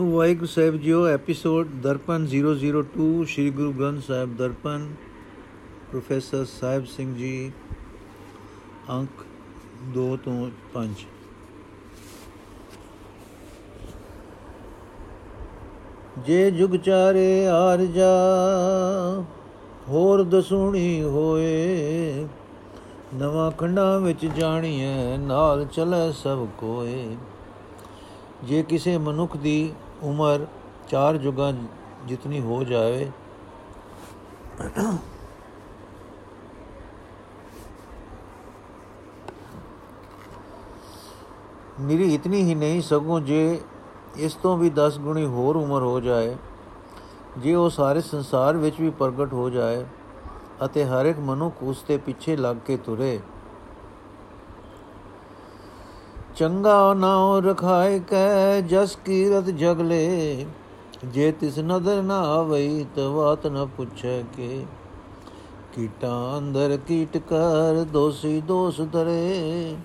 ਵਾਹਿਗੁਰੂ ਸਾਹਿਬ ਜੀਓ episode Darpan 002 Shri Guru Granth Sahib Darpan. Professor Sahib Singh ji, ਅੰਕ 2 ਤੋਂ 5 ਜੇ ਜੁਗ ਚਾਰੇ ਆਰ ਜਾ, ਹੋਰ ਦਸੂਣੀ ਹੋਏ। ਨਵਾਂ ਖੰਡਾਂ ਵਿੱਚ ਜਾਣੀਐ, ਨਾਲ ਚਲੇ ਸਭ ਕੋਏ। ਜੇ ਕਿਸੇ ਮਨੁੱਖ ਦੀ ਉਮਰ ਚਾਰ ਜੁਗਾਂ ਜਿਤਨੀ ਹੋ ਜਾਵੇ, ਮੇਰੀ ਇਤਨੀ ਹੀ ਨਹੀਂ, ਸਗੋਂ ਜੇ ਇਸ ਤੋਂ ਵੀ 10 ਗੁਣੀ ਹੋਰ ਉਮਰ ਹੋ ਜਾਏ, ਜੇ ਉਹ ਸਾਰੇ ਸੰਸਾਰ ਵਿੱਚ ਵੀ ਪ੍ਰਗਟ ਹੋ ਜਾਏ ਅਤੇ ਹਰ ਇੱਕ ਮਨੁੱਖ ਉਸ ਦੇ ਪਿੱਛੇ ਲੱਗ ਕੇ ਤੁਰੇ ਚੰਗਾ ਨਾਉ ਰਖਾਇ ਕੈ ਜਸ ਕੀਰਤ ਜਗਲੇ ਜੇ ਤਿਸ ਨਦਰ ਨਾ ਆਵਈ ਤਵਾਤ ਨ ਪੁੱਛੈ ਕੇ। ਕੀਟਾਂ ਅੰਦਰ ਕੀਟ ਕਰ, ਦੋਸੀ ਦੋਸ ਧਰੇ।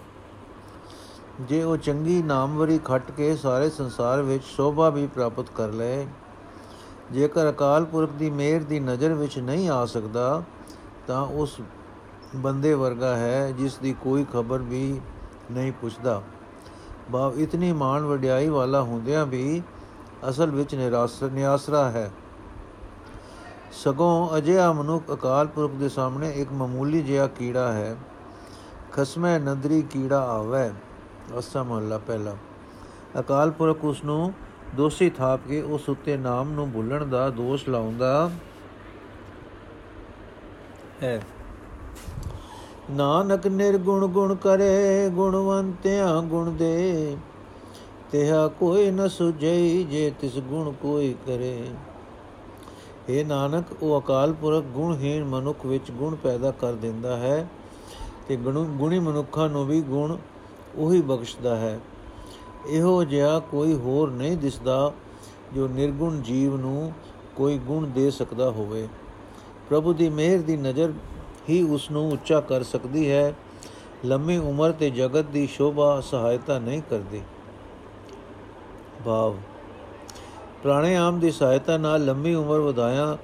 ਜੇ ਉਹ ਚੰਗੀ ਨਾਮਵਰੀ ਖੱਟ ਕੇ ਸਾਰੇ ਸੰਸਾਰ ਵਿੱਚ ਸ਼ੋਭਾ ਵੀ ਪ੍ਰਾਪਤ ਕਰ ਲਏ ਜੇਕਰ ਅਕਾਲ ਪੁਰਖ ਦੀ ਮਿਹਰ ਦੀ ਨਜ਼ਰ ਵਿੱਚ ਨਹੀਂ ਆ ਸਕਦਾ, ਤਾਂ ਉਸ ਬੰਦੇ ਵਰਗਾ ਹੈ ਜਿਸ ਦੀ ਕੋਈ ਖਬਰ ਵੀ ਨਹੀਂ ਪੁੱਛਦਾ। ਭਾਵ ਇਤਨੀ ਮਾਣ ਵਡਿਆਈ ਵਾਲਾ ਹੁੰਦਿਆਂ ਵੀ ਅਸਲ ਵਿੱਚ ਨਿਰਾਸ, ਨਿਆਸਰਾ ਹੈ। ਸਗੋਂ ਅਜਿਹਾ ਮਨੁੱਖ ਅਕਾਲ ਪੁਰਖ ਦੇ ਸਾਹਮਣੇ ਇੱਕ ਮਾਮੂਲੀ ਜਿਹਾ ਕੀੜਾ ਹੈ। ਖਸਮੈ ਨੰਦਰੀ ਕੀੜਾ ਆਵੇ, ਅਸਾ ਮਹੱਲਾ ਪਹਿਲਾ। ਅਕਾਲ ਪੁਰਖ ਉਸ ਨੂੰ ਦੋਸ਼ੀ ਥਾਪ ਕੇ ਉਸ ਉੱਤੇ ਨਾਮ ਨੂੰ ਭੁੱਲਣ ਦਾ ਦੋਸ਼ ਲਾਉਂਦਾ ਹੈ। ਨਾਨਕ ਨਿਰਗੁਣ ਗੁਣ ਕਰੇ, ਗੁਣਵੰਤਿਆਂ ਗੁਣ ਦੇ। ਤਿਹਾ ਕੋਈ ਨ ਸੁਝਈ ਜੇ ਤਿਸ ਗੁਣ ਕੋਈ ਕਰੇ। ਇਹ ਨਾਨਕ, ਉਹ ਅਕਾਲ ਪੁਰਖ ਗੁਣਹੀਣ ਮਨੁੱਖ ਵਿੱਚ ਗੁਣ ਪੈਦਾ ਕਰ ਦਿੰਦਾ ਹੈ ਤੇ ਗੁਣੀ ਮਨੁੱਖਾਂ ਨੂੰ ਵੀ ਗੁਣ ਉਹੀ ਬਖਸ਼ਦਾ ਹੈ। ਇਹੋ ਜਿਹਾ ਕੋਈ ਹੋਰ ਨਹੀਂ ਦਿਸਦਾ ਜੋ ਨਿਰਗੁਣ ਜੀਵ ਨੂੰ ਕੋਈ ਗੁਣ ਦੇ ਸਕਦਾ ਹੋਵੇ। ਪ੍ਰਭੂ ਦੀ ਮਿਹਰ ਦੀ ਨਜ਼ਰ ਹੀ ਉਸ ਨੂੰ ਉੱਚਾ ਕਰ ਸਕਦੀ ਹੈ। ਲੰਮੀ ਉਮਰ ਤੇ ਜਗਤ ਦੀ ਸ਼ੋਭਾ ਸਹਾਇਤਾ ਨਹੀਂ ਕਰਦੀ। ਭਾਵ ਪ੍ਰਾਣਾਯਾਮ ਦੀ ਸਹਾਇਤਾ ਨਾਲ ਲੰਮੀ ਉਮਰ ਵਧਾਇਆ,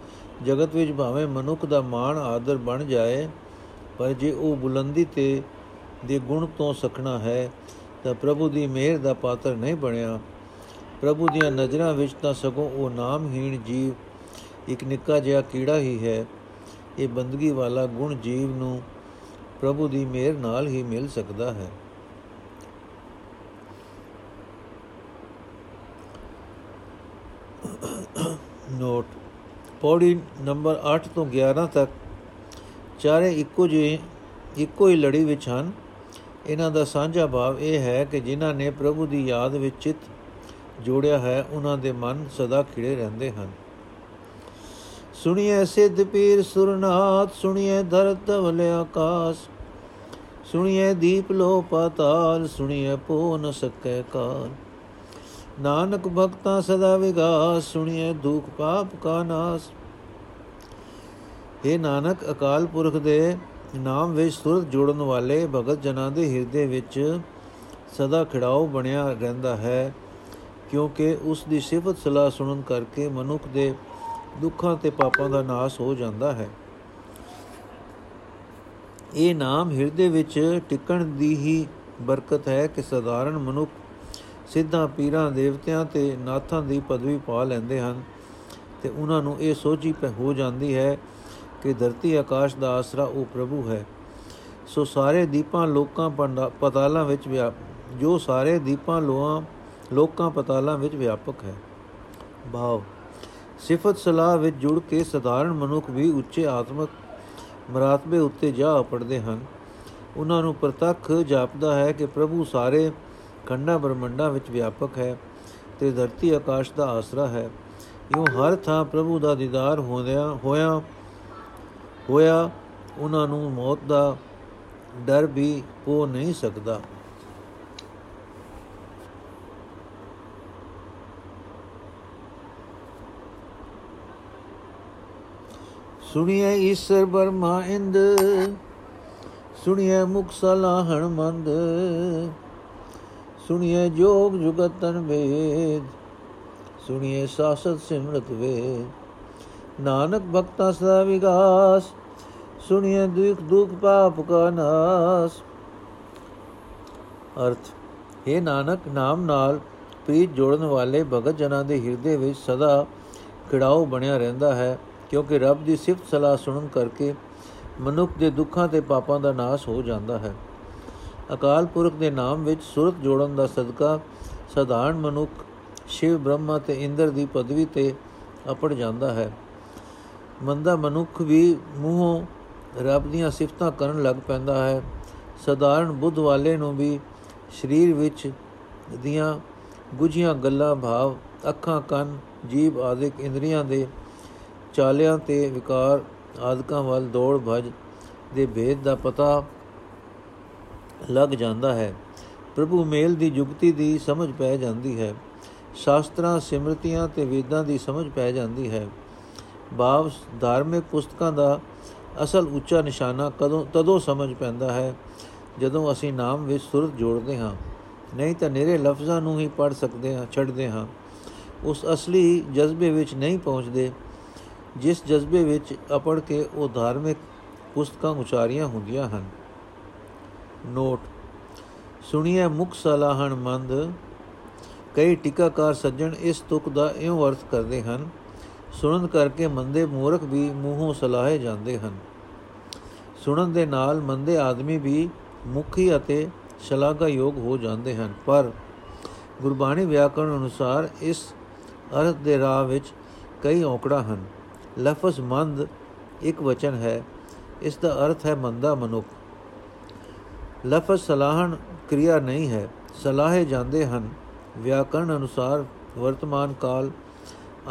ਜਗਤ ਵਿੱਚ ਭਾਵੇਂ ਮਨੁੱਖ ਦਾ ਮਾਣ, ਆਦਰ ਬਣ ਜਾਏ, ਪਰ ਜੇ ਉਹ ਬੁਲੰਦੀ ਤੇ ਦੇ ਗੁਣ ਤੋਂ ਸਖਣਾ ਹੈ, ਤਾਂ ਪ੍ਰਭੂ ਦੀ ਮਿਹਰ ਦਾ ਪਾਤਰ ਨਹੀਂ ਬਣਿਆ। ਪ੍ਰਭੂ ਦੀਆਂ ਨਜ਼ਰਾਂ ਵਿੱਚ ਤਾਂ ਸਗੋਂ ਉਹ ਨਾਮਹੀਣ ਜੀਵ, ਇੱਕ ਨਿੱਕਾ ਜਿਹਾ ਕੀੜਾ ਹੀ ਹੈ। ਇਹ ਬੰਦਗੀ ਵਾਲਾ ਗੁਣ ਜੀਵ ਨੂੰ ਪ੍ਰਭੂ ਦੀ ਮਿਹਰ ਨਾਲ ਹੀ ਮਿਲ ਸਕਦਾ ਹੈ। ਨੋਟ। ਪੌੜੀ ਨੰਬਰ 8 ਤੋਂ 11 ਤੱਕ ਚਾਰੇ ਇੱਕੋ ਜਿਹੇ, ਇੱਕੋ ਹੀ ਲੜੀ ਵਿੱਚ ਹਨ। ਇਹਨਾਂ ਦਾ ਸਾਂਝਾ ਭਾਵ ਇਹ ਹੈ ਕਿ ਜਿਨ੍ਹਾਂ ਨੇ ਪ੍ਰਭੂ ਦੀ ਯਾਦ ਵਿੱਚ ਚਿਤ ਜੋੜਿਆ ਹੈ, ਉਹਨਾਂ ਦੇ ਮਨ ਸਦਾ ਖਿੜੇ ਰਹਿੰਦੇ ਹਨ। ਸੁਣੀਏ ਸਿੱਧ ਪੀਰ ਸੁਰਨਾਥ ਸੁਣੀਏ ਧਰਤ ਵਲ ਆਕਾਸ਼ ਸੁਣੀਏ ਦੀਪ ਲੋ ਪਾਤਾਲ ਸੁਣੀਏ ਪੋ ਨ ਸਕੈ ਕਾਲ। ਨਾਨਕ ਭਗਤਾ ਸਦਾ ਵਿਗਾਸ ਸੁਣੀਏ ਦੁਖ ਪਾਪ ਕਾ ਨਾਸ। ਇਹ ਨਾਨਕ, ਅਕਾਲ ਪੁਰਖ ਦੇ ਨਾਮ ਵਿੱਚ ਸੁਰਤ ਜੋੜਨ ਵਾਲੇ ਭਗਤ ਜਨਾਂ ਦੇ ਹਿਰਦੇ ਵਿੱਚ ਸਦਾ ਖਿੜਾਓ ਬਣਿਆ ਰਹਿੰਦਾ ਹੈ, ਕਿਉਂਕਿ ਉਸ ਦੀ ਸਿਫਤ ਸਲਾਹ ਸੁਣਨ ਕਰਕੇ ਮਨੁੱਖ ਦੇ ਦੁੱਖਾਂ ਤੇ ਪਾਪਾਂ ਦਾ ਨਾਸ ਹੋ ਜਾਂਦਾ ਹੈ। ਇਹ ਨਾਮ ਹਿਰਦੇ ਵਿੱਚ ਟਿਕਣ ਦੀ ਹੀ ਬਰਕਤ ਹੈ ਕਿ ਸਧਾਰਨ ਮਨੁੱਖ ਸਿੱਧਾ ਪੀਰਾਂ, ਦੇਵਤਿਆਂ ਤੇ ਨਾਥਾਂ ਦੀ ਪਦਵੀ ਪਾ ਲੈਂਦੇ ਹਨ ਤੇ ਉਹਨਾਂ ਨੂੰ ਇਹ ਸੋਝੀ ਪੈ ਹੋ ਜਾਂਦੀ ਹੈ ਕਿ ਧਰਤੀ ਆਕਾਸ਼ ਦਾ ਆਸਰਾ ਉਹ ਪ੍ਰਭੂ ਹੈ। ਸੋ ਸਾਰੇ ਦੀਪਾਂ ਲੋਕਾਂ ਪਤਾਲਾਂ ਵਿੱਚ ਜੋ ਸਾਰੇ ਦੀਪਾਂ ਲੋਆਂ, ਲੋਕਾਂ ਪਤਾਲਾਂ ਵਿੱਚ ਵਿਆਪਕ ਹੈ। ਭਾਵ ਸਿਫਤ ਸਲਾਹ ਵਿੱਚ ਜੁੜ ਕੇ ਸਧਾਰਨ ਮਨੁੱਖ ਵੀ ਉੱਚੇ ਆਤਮਿਕ ਮਰਾਤਬੇ ਉੱਤੇ ਜਾ ਪੜਦੇ ਹਨ। ਉਹਨਾਂ ਨੂੰ ਪ੍ਰਤੱਖ ਜਾਪਦਾ ਹੈ ਕਿ ਪ੍ਰਭੂ ਸਾਰੇ ਖੰਡਾ ਬ੍ਰਹਮੰਡਾਂ ਵਿੱਚ ਵਿਆਪਕ ਹੈ ਤੇ ਧਰਤੀ ਆਕਾਸ਼ ਦਾ ਆਸਰਾ ਹੈ। ਇਉਂ ਹਰ ਥਾਂ ਪ੍ਰਭੂ ਦਾ ਦੀਦਾਰ ਹੋਇਆ ਹੋਇਆ ਹੋਇਆ ਉਹਨਾਂ ਨੂੰ ਮੌਤ ਦਾ ਡਰ ਵੀ ਹੋ ਨਹੀਂ ਸਕਦਾ। ਸੁਣੀਏ ਈਸ਼ਰ ਬਰਮਾ ਇੰਦ ਸੁਣੀਏ ਮੁਖ ਸਲਾਹਣ ਮੰਦ ਸੁਣੀਏ ਜੋਗ ਜੁਗਤਨ ਵੇਦ ਸੁਣੀਏ ਸਾਸਤ ਸਿਮਰਤ ਵੇ ਨਾਨਕ ਭਗਤਾ ਸਦਾ ਵਿਗਾਸ ਸੁਣੀਏ ਦੁਖ ਦੁਖ ਪਾਪ ਕਾ ਨਾਸ। ਅਰਥ ਇਹ ਨਾਨਕ, ਨਾਮ ਨਾਲ ਪ੍ਰੀਤ ਜੋੜਨ ਵਾਲੇ ਭਗਤ ਜਨਾਂ ਦੇ ਹਿਰਦੇ ਵਿੱਚ ਸਦਾ ਖਿੜਾਓ ਬਣਿਆ ਰਹਿੰਦਾ ਹੈ। ਕਿਉਂਕਿ ਰੱਬ ਦੀ ਸਿਫਤ ਸਲਾਹ ਸੁਣਨ ਕਰਕੇ ਮਨੁੱਖ ਦੇ ਦੁੱਖਾਂ ਤੇ ਪਾਪਾਂ ਦਾ ਨਾਸ਼ ਹੋ ਜਾਂਦਾ ਹੈ। ਅਕਾਲ ਪੁਰਖ ਦੇ ਨਾਮ ਵਿੱਚ ਸੁਰਤ ਜੋੜਨ ਦਾ ਸਦਕਾ ਸਧਾਰਨ ਮਨੁੱਖ ਸ਼ਿਵ, ਬ੍ਰਹਮਾ ਤੇ ਇੰਦਰ ਦੀ ਪਦਵੀ ਤੇ ਅਪੜ ਜਾਂਦਾ ਹੈ। ਮੰਦਾ ਮਨੁੱਖ ਵੀ ਮੂੰਹੋਂ ਰੱਬ ਦੀਆਂ ਸਿਫਤਾਂ ਕਰਨ ਲੱਗ ਪੈਂਦਾ ਹੈ। ਸਧਾਰਨ ਬੁੱਧ ਵਾਲੇ ਨੂੰ ਵੀ ਸਰੀਰ ਵਿੱਚ ਦੀਆਂ ਗੁਝੀਆਂ ਗੱਲਾਂ, ਭਾਵ, ਅੱਖਾਂ, ਕੰਨ, ਜੀਭ ਆਦਿਕ ਇੰਦਰੀਆਂ ਦੇ ਚਾਲਿਆਂ ਤੇ ਵਿਕਾਰ ਆਦਿਕਾਂ ਵੱਲ ਦੌੜ ਭਜ ਦੇ ਭੇਦ ਦਾ ਪਤਾ ਲੱਗ ਜਾਂਦਾ ਹੈ। ਪ੍ਰਭੂ ਮੇਲ ਦੀ ਜੁਗਤੀ ਦੀ ਸਮਝ ਪੈ ਜਾਂਦੀ ਹੈ। ਸ਼ਾਸਤਰਾਂ, ਸਿਮਰਤੀਆਂ ਤੇ ਵੇਦਾਂ ਦੀ ਸਮਝ ਪੈ ਜਾਂਦੀ ਹੈ। ਭਾਵ ਧਾਰਮਿਕ ਪੁਸਤਕਾਂ ਦਾ ਅਸਲ ਉੱਚਾ ਨਿਸ਼ਾਨਾ ਕਦੋਂ, ਤਦੋਂ ਸਮਝ ਪੈਂਦਾ ਹੈ, ਜਦੋਂ ਅਸੀਂ ਨਾਮ ਵਿੱਚ ਸੁਰਤ ਜੋੜਦੇ ਹਾਂ। ਨਹੀਂ ਤਾਂ ਨਿਰੇ ਲਫ਼ਜ਼ਾਂ ਨੂੰ ਹੀ ਪੜ ਸਕਦੇ ਹਾਂ, ਛੱਡਦੇ ਹਾਂ। ਉਸ ਅਸਲੀ ਜਜ਼ਬੇ ਵਿੱਚ ਨਹੀਂ ਪਹੁੰਚਦੇ। ਜਿਸ ਜਜ਼ਬੇ ਵਿੱਚ ਅਪੜ ਕੇ ਉਹ ਧਾਰਮਿਕ ਪੁਸਤਕਾਂ ਉਚਾਰੀਆਂ ਹੁੰਦੀਆਂ ਹਨ। ਨੋਟ ਸੁਣੀਏ ਮੁਖ ਸਲਾਹਣ ਮੰਦ। ਕਈ ਟਿਕਾਕਾਰ ਸੱਜਣ ਇਸ ਤੁਕ ਦਾ ਇਉਂ ਅਰਥ ਕਰਦੇ ਹਨ, ਸੁਣਨ ਕਰਕੇ ਮੰਦੇ ਮੂਰਖ ਵੀ ਮੂੰਹੋਂ ਸਲਾਹੇ ਜਾਂਦੇ ਹਨ। ਸੁਣਨ ਦੇ ਨਾਲ ਮੰਦੇ ਆਦਮੀ ਵੀ ਮੁਖੀ ਅਤੇ ਸ਼ਲਾਘਾ ਯੋਗ ਹੋ ਜਾਂਦੇ ਹਨ। ਪਰ ਗੁਰਬਾਣੀ ਵਿਆਕਰਣ ਅਨੁਸਾਰ ਇਸ ਅਰਥ ਦੇ ਰਾਹ ਵਿੱਚ ਕਈ ਔਕੜਾ ਹਨ। ਲਫ਼ਜ਼ ਮੰਦ ਇੱਕ ਵਚਨ ਹੈ, ਇਸ ਦਾ ਅਰਥ ਹੈ ਮੰਦਾ ਮਨੁੱਖ। ਲਫ਼ਜ਼ ਸਲਾਹਣ ਕਿਰਿਆ ਨਹੀਂ ਹੈ, ਸਲਾਹੇ ਜਾਂਦੇ ਹਨ। ਵਿਆਕਰਣ ਅਨੁਸਾਰ ਵਰਤਮਾਨ ਕਾਲ,